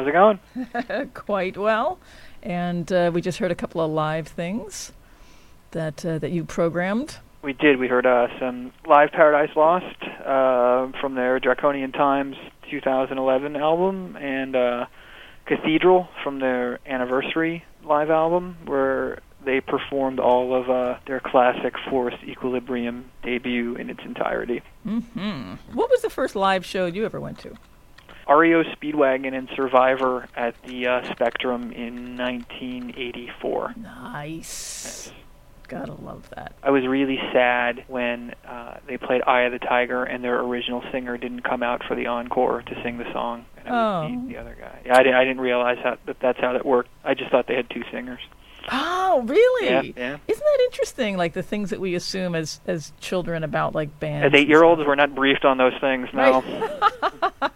How's it going? Quite well. And uh, we just heard a couple of live things that uh, that you programmed. We did. We heard uh, some live Paradise Lost uh, from their Draconian Times 2011 album, and uh, Cathedral from their anniversary live album, where they performed all of uh, their classic Forest of Equilibrium debut in its entirety. hmm What was the first live show you ever went to? REO Speedwagon and Survivor at the uh, Spectrum in 1984. Nice. Gotta love that. I was really sad when uh, they played Eye of the Tiger and their original singer didn't come out for the encore to sing the song. And was Oh. the, the other guy. Yeah, I, didn't, I didn't realize how, that that's how that worked. I just thought they had two singers. Oh, really? Yeah, yeah. Isn't that interesting? Like the things that we assume as as children about like bands. As eight-year-olds, stuff. we're not briefed on those things. No.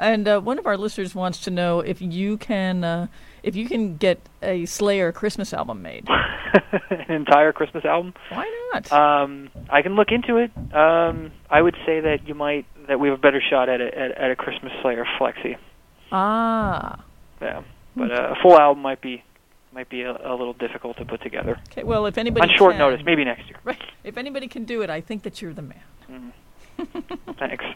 And uh, one of our listeners wants to know if you can uh, if you can get a Slayer Christmas album made. An entire Christmas album. Why not? Um, I can look into it. Um, I would say that you might that we have a better shot at a, at, at a Christmas Slayer flexi. ah. Yeah, but uh, a full album might be might be a, a little difficult to put together Okay. Well, if anybody on short can- notice. Maybe next year. Right. If anybody can do it, I think that you're the man. Mm. Thanks.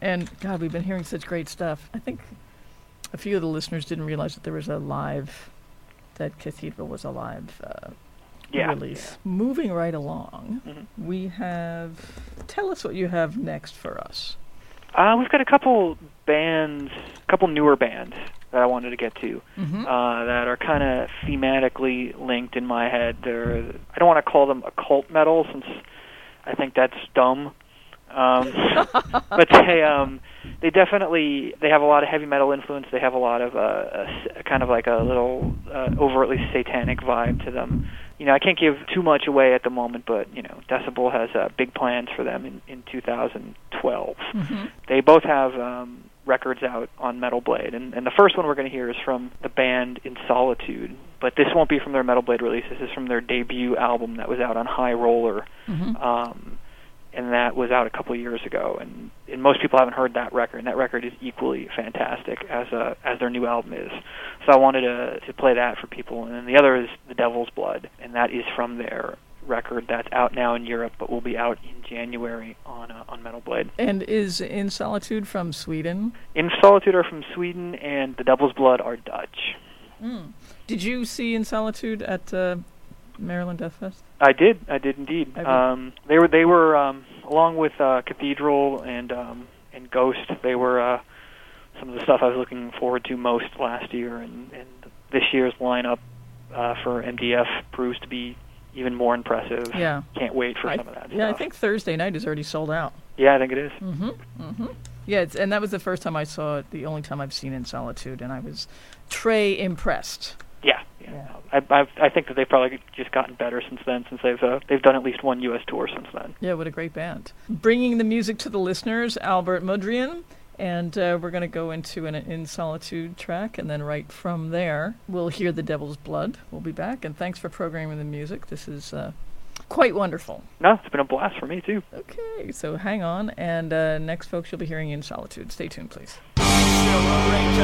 And God, we've been hearing such great stuff. I think a few of the listeners didn't realize that there was a live, that Cathedral was a live uh, Yeah. release. Moving right along, Mhm. we have. Tell us what you have next for us. Uh, we've got a couple bands, a couple newer bands that I wanted to get to Mm-hmm. uh, that are kind of thematically linked in my head. They're I don't want to call them occult metal since I think that's dumb. Um, but they um, they definitely they have a lot of heavy metal influence. They have a lot of uh, a kind of like a little uh, overtly satanic vibe to them. You know, I can't give too much away at the moment, but you know, Decibel has uh, big plans for them in in 2012 Mm-hmm. they both have um, records out on Metal Blade, and, and the first one we're going to hear is from the band In Solitude. But this won't be from their Metal Blade release. This is from their debut album that was out on High Roller, Mm-hmm. um, and that was out a couple of years ago. And, and most people haven't heard that record, and that record is equally fantastic as a, as their new album is. So I wanted to to play that for people. And then the other is The Devil's Blood, and that is from their record that's out now in Europe, but will be out in January on uh, on Metal Blade. And is In Solitude from Sweden? In Solitude are from Sweden, and The Devil's Blood are Dutch. Did you see In Solitude at uh, Maryland Death Fest? I did, I did indeed. I did. Um, they were, they were, um, along with uh, Cathedral and um, and Ghost. They were uh, some of the stuff I was looking forward to most last year, and, and this year's lineup uh, for MDF proves to be even more impressive. Yeah. Can't wait for I- some of that. yeah, I think Thursday night is already sold out. Yeah, I think it is. Mm-hmm. Mm-hmm. Yeah, it's, and that was the first time I saw it. The only time I've seen In Solitude, and I was Trey impressed. Yeah, yeah. Yeah. I, I I think that they've probably just gotten better since then, since they've uh, they've done at least one U.S. tour since then. Yeah, what a great band. Bringing the music to the listeners, Albert Mudrian. And uh, we're going to go into an In Solitude track, and then right from there, we'll hear The Devil's Blood. We'll be back, and thanks for programming the music. This is uh, quite wonderful. No, it's been a blast for me too. Okay, so hang on, and uh, next, folks, you'll be hearing In Solitude. Stay tuned, please. Shivering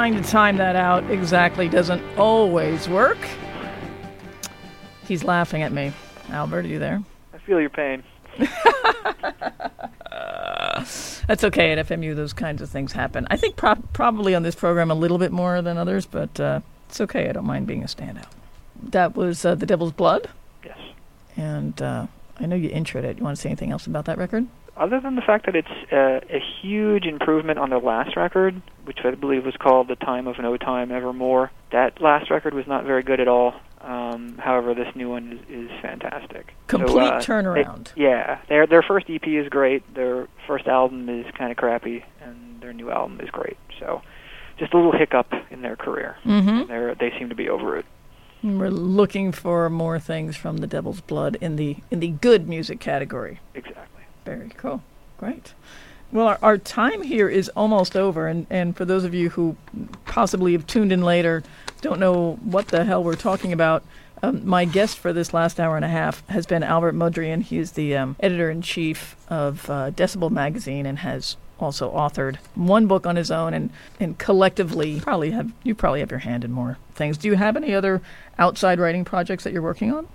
Trying to time that out exactly doesn't always work. He's laughing at me. Albert, are you there? I feel your pain. That's okay at FMU. Those kinds of things happen. I think prob probably on this program a little bit more than others, but uh, it's okay. I don't mind being a standout. That was uh, the Devil's Blood, Yes. and uh, I know you introed it. You want to say anything else about that record? Other than the fact that it's uh, a huge improvement on their last record, which I believe was called "The Time of No Time Evermore," that last record was not very good at all. Um, however, this new one is, is fantastic. Complete So, uh, turnaround. Yeah, their their first EP is great. Their first album is kind of crappy, and their new album is great. So, just a little hiccup in their career. Mm-hmm. They they seem to be over it. We're looking for more things from the Devil's Blood in the in the good music category. Exactly. Very cool. Great. Well, our, our time here is almost over, and, and for those of you who possibly have tuned in later, don't know what the hell we're talking about, um, my guest for this last hour and a half has been Albert Mudrian. He is the um, editor in chief of uh, Decibel magazine and has also authored one book on his own and, and collectively probably have you probably have your hand in more things. Do you have any other outside writing projects that you're working on?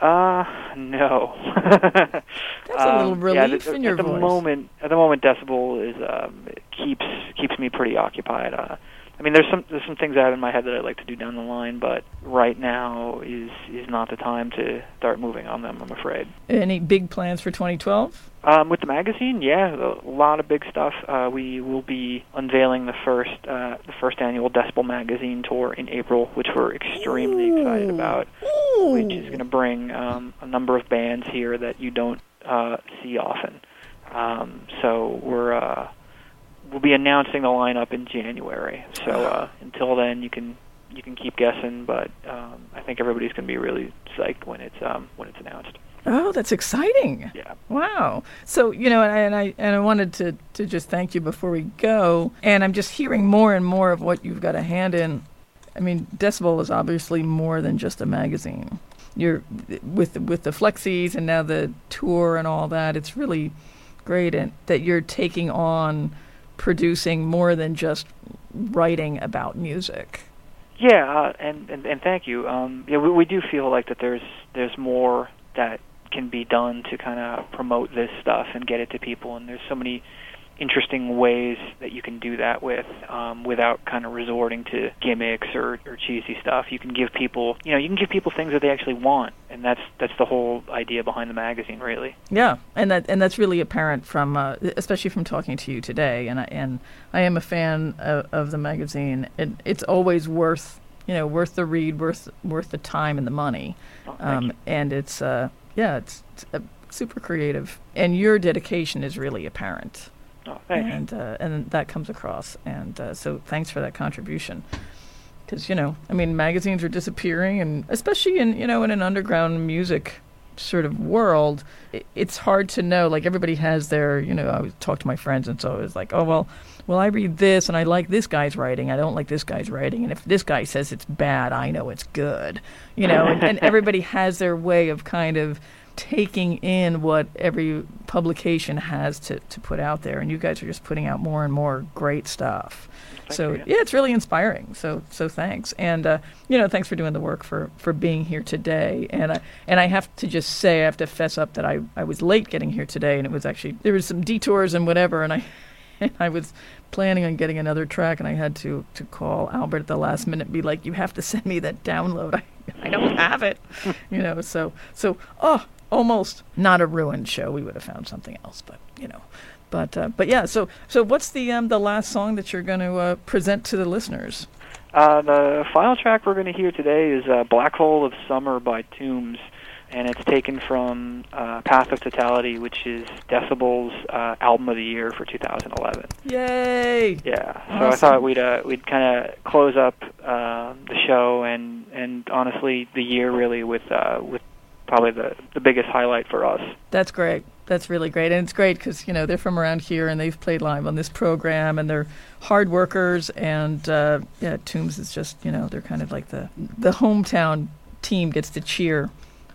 Uh, no. That's a little Um, yeah, relief the- in your at the voice. moment. At the moment, Decibel is um, keeps keeps me pretty occupied. Uh, I mean, there's some there's some things I have in my head that I'd like to do down the line, but right now is is not the time to start moving on them. I'm afraid. Any big plans for 2012? Um, with the magazine, yeah, a lot of big stuff. Uh, we will be unveiling the first uh, the first annual Decibel magazine tour in April, which we're extremely excited about. Which is going to bring um, a number of bands here that you don't uh, see often. Um, so we're uh, we'll be announcing the lineup in January. So uh, until then, you can you can keep guessing, but um, I think everybody's going to be really psyched when it's um, when it's announced. Oh, that's exciting. Yeah. Wow. So, you know, and I, and I and I wanted to to just thank you before we go. And I'm just hearing more and more of what you've got a hand in. I mean, Decibel is obviously more than just a magazine. You're with with the flexies and now the tour and all that. It's really great and that you're taking on producing more than just writing about music. Yeah, uh, and, and and thank you. Um, yeah, we, we do feel like that there's there's more that can be done to kind of promote this stuff and get it to people, and there's so many interesting ways that you can do that with um, without kind of resorting to gimmicks or, or cheesy stuff. You can give people, you know, you can give people things that they actually want, and that's that's the whole idea behind the magazine, really. Yeah, and that and that's really apparent from, uh, especially from talking to you today. And I and I am a fan of, of the magazine. It, it's always worth you know worth the read, worth worth the time and the money. Oh, Um, and it's uh, yeah, it's, it's uh, super creative, and your dedication is really apparent, Oh, and uh, and that comes across. And uh, so thanks for that contribution. Because you know, I mean, magazines are disappearing, and especially in you know in an underground music sort of world, i it's hard to know. Like everybody has their, you know, I would talk to my friends, and so it was like, oh well, well I read this, and I like this guy's writing. I don't like this guy's writing, and if this guy says it's bad, I know it's good. You know, and, and everybody has their way of kind of taking in what every publication has to, to put out there and you guys are just putting out more and more great stuff. Thank so you. yeah it's really inspiring. So so thanks. And uh, you know thanks for doing the work for for being here today. And I and I have to just say I have to fess up that I I was late getting here today and it was actually there was some detours and whatever and I and I was planning on getting another track and I had to to call Albert at the last minute and be like you have to send me that download. I I don't have it. You know so so oh almost not a ruined show. We would have found something else but you know. But uh, but yeah so so what's the um the last song that you're going to uh, present to the listeners? Uh, the final track we're going to hear today is uh, Black Hole of Summer by Tombs, and it's taken from uh, Path of Totality, which is Decibel's uh, album of the year for 2011. yay! Yeah, so I thought we'd uh, we'd kind of close up uh, the show and and honestly the year really with uh, with probably the the biggest highlight for us. That's great. That's really great, and it's great because you know they're from around here and they've played live on this program, and they're hard workers. And uh, yeah, Tombs is just you know they're kind of like the the hometown team gets to cheer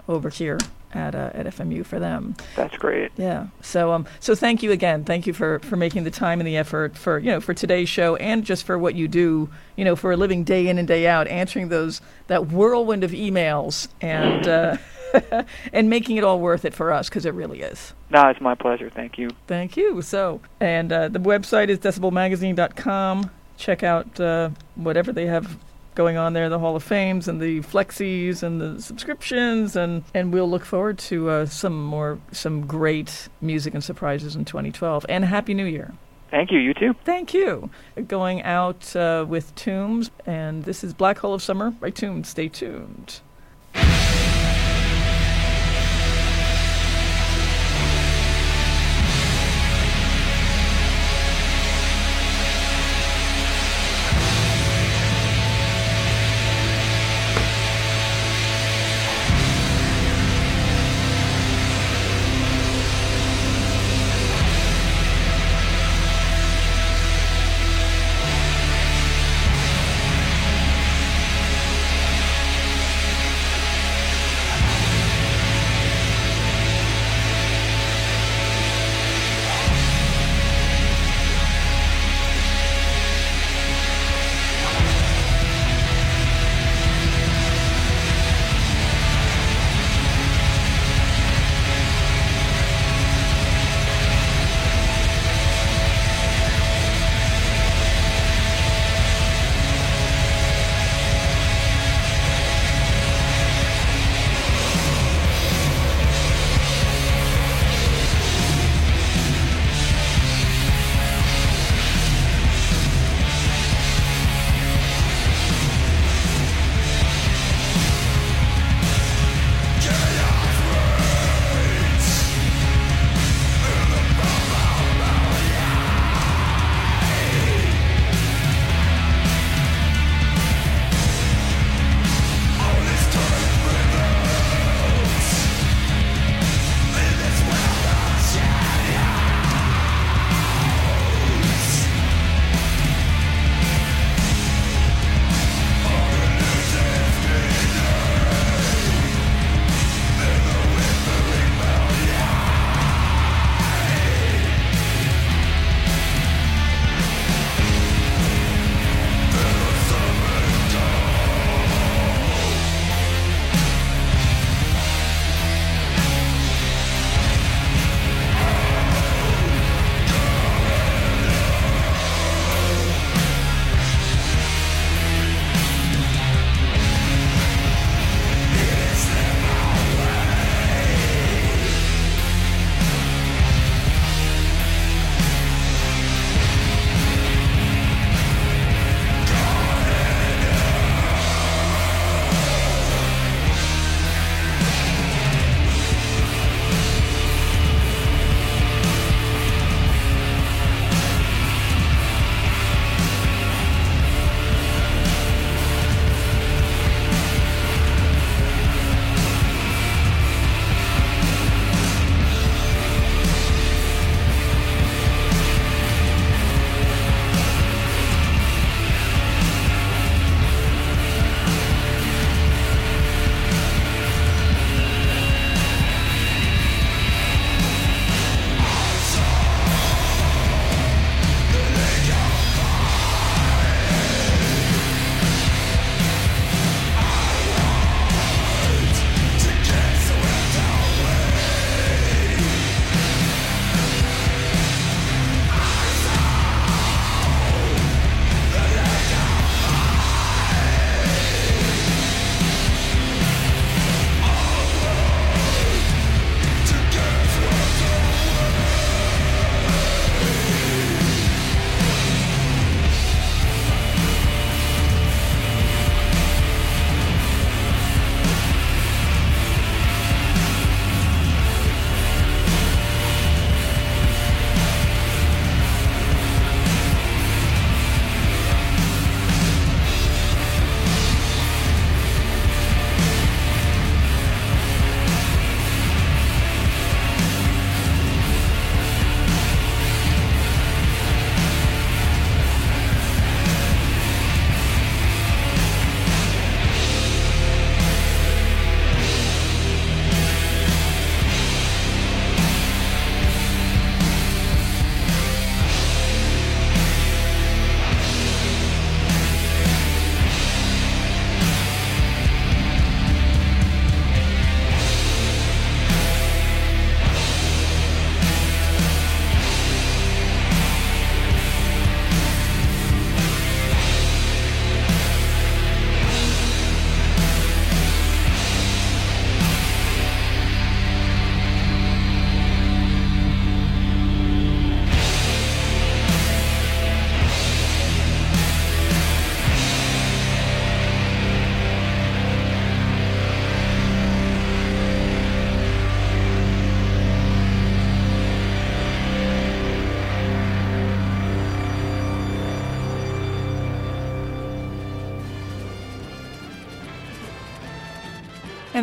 over here at uh, at FMU for them. That's great. Yeah. So um so thank you again. Thank you for for making the time and the effort for you know for today's show and just for what you do you know for a living day in and day out answering those that whirlwind of emails and uh, and making it all worth it for us because it really is. No, it's my pleasure. Thank you. Thank you. So, and uh, the website is decibelmagazine.com. Check out uh, whatever they have going on there, the Hall of Fames and the flexies and the subscriptions, and, and we'll look forward to uh, some more, some great music and surprises in 2012. And Happy New Year. Thank you. You too. Thank you. Going out uh, with Tombs, and this is Black Hole of Summer by Tombs. Stay tuned.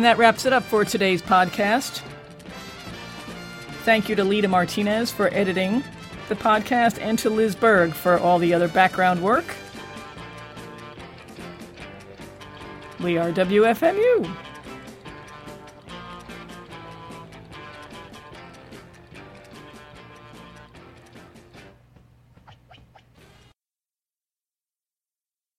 And that wraps it up for today's podcast. Thank you to Lita Martinez for editing the podcast and to Liz Berg for all the other background work. We are WFMU.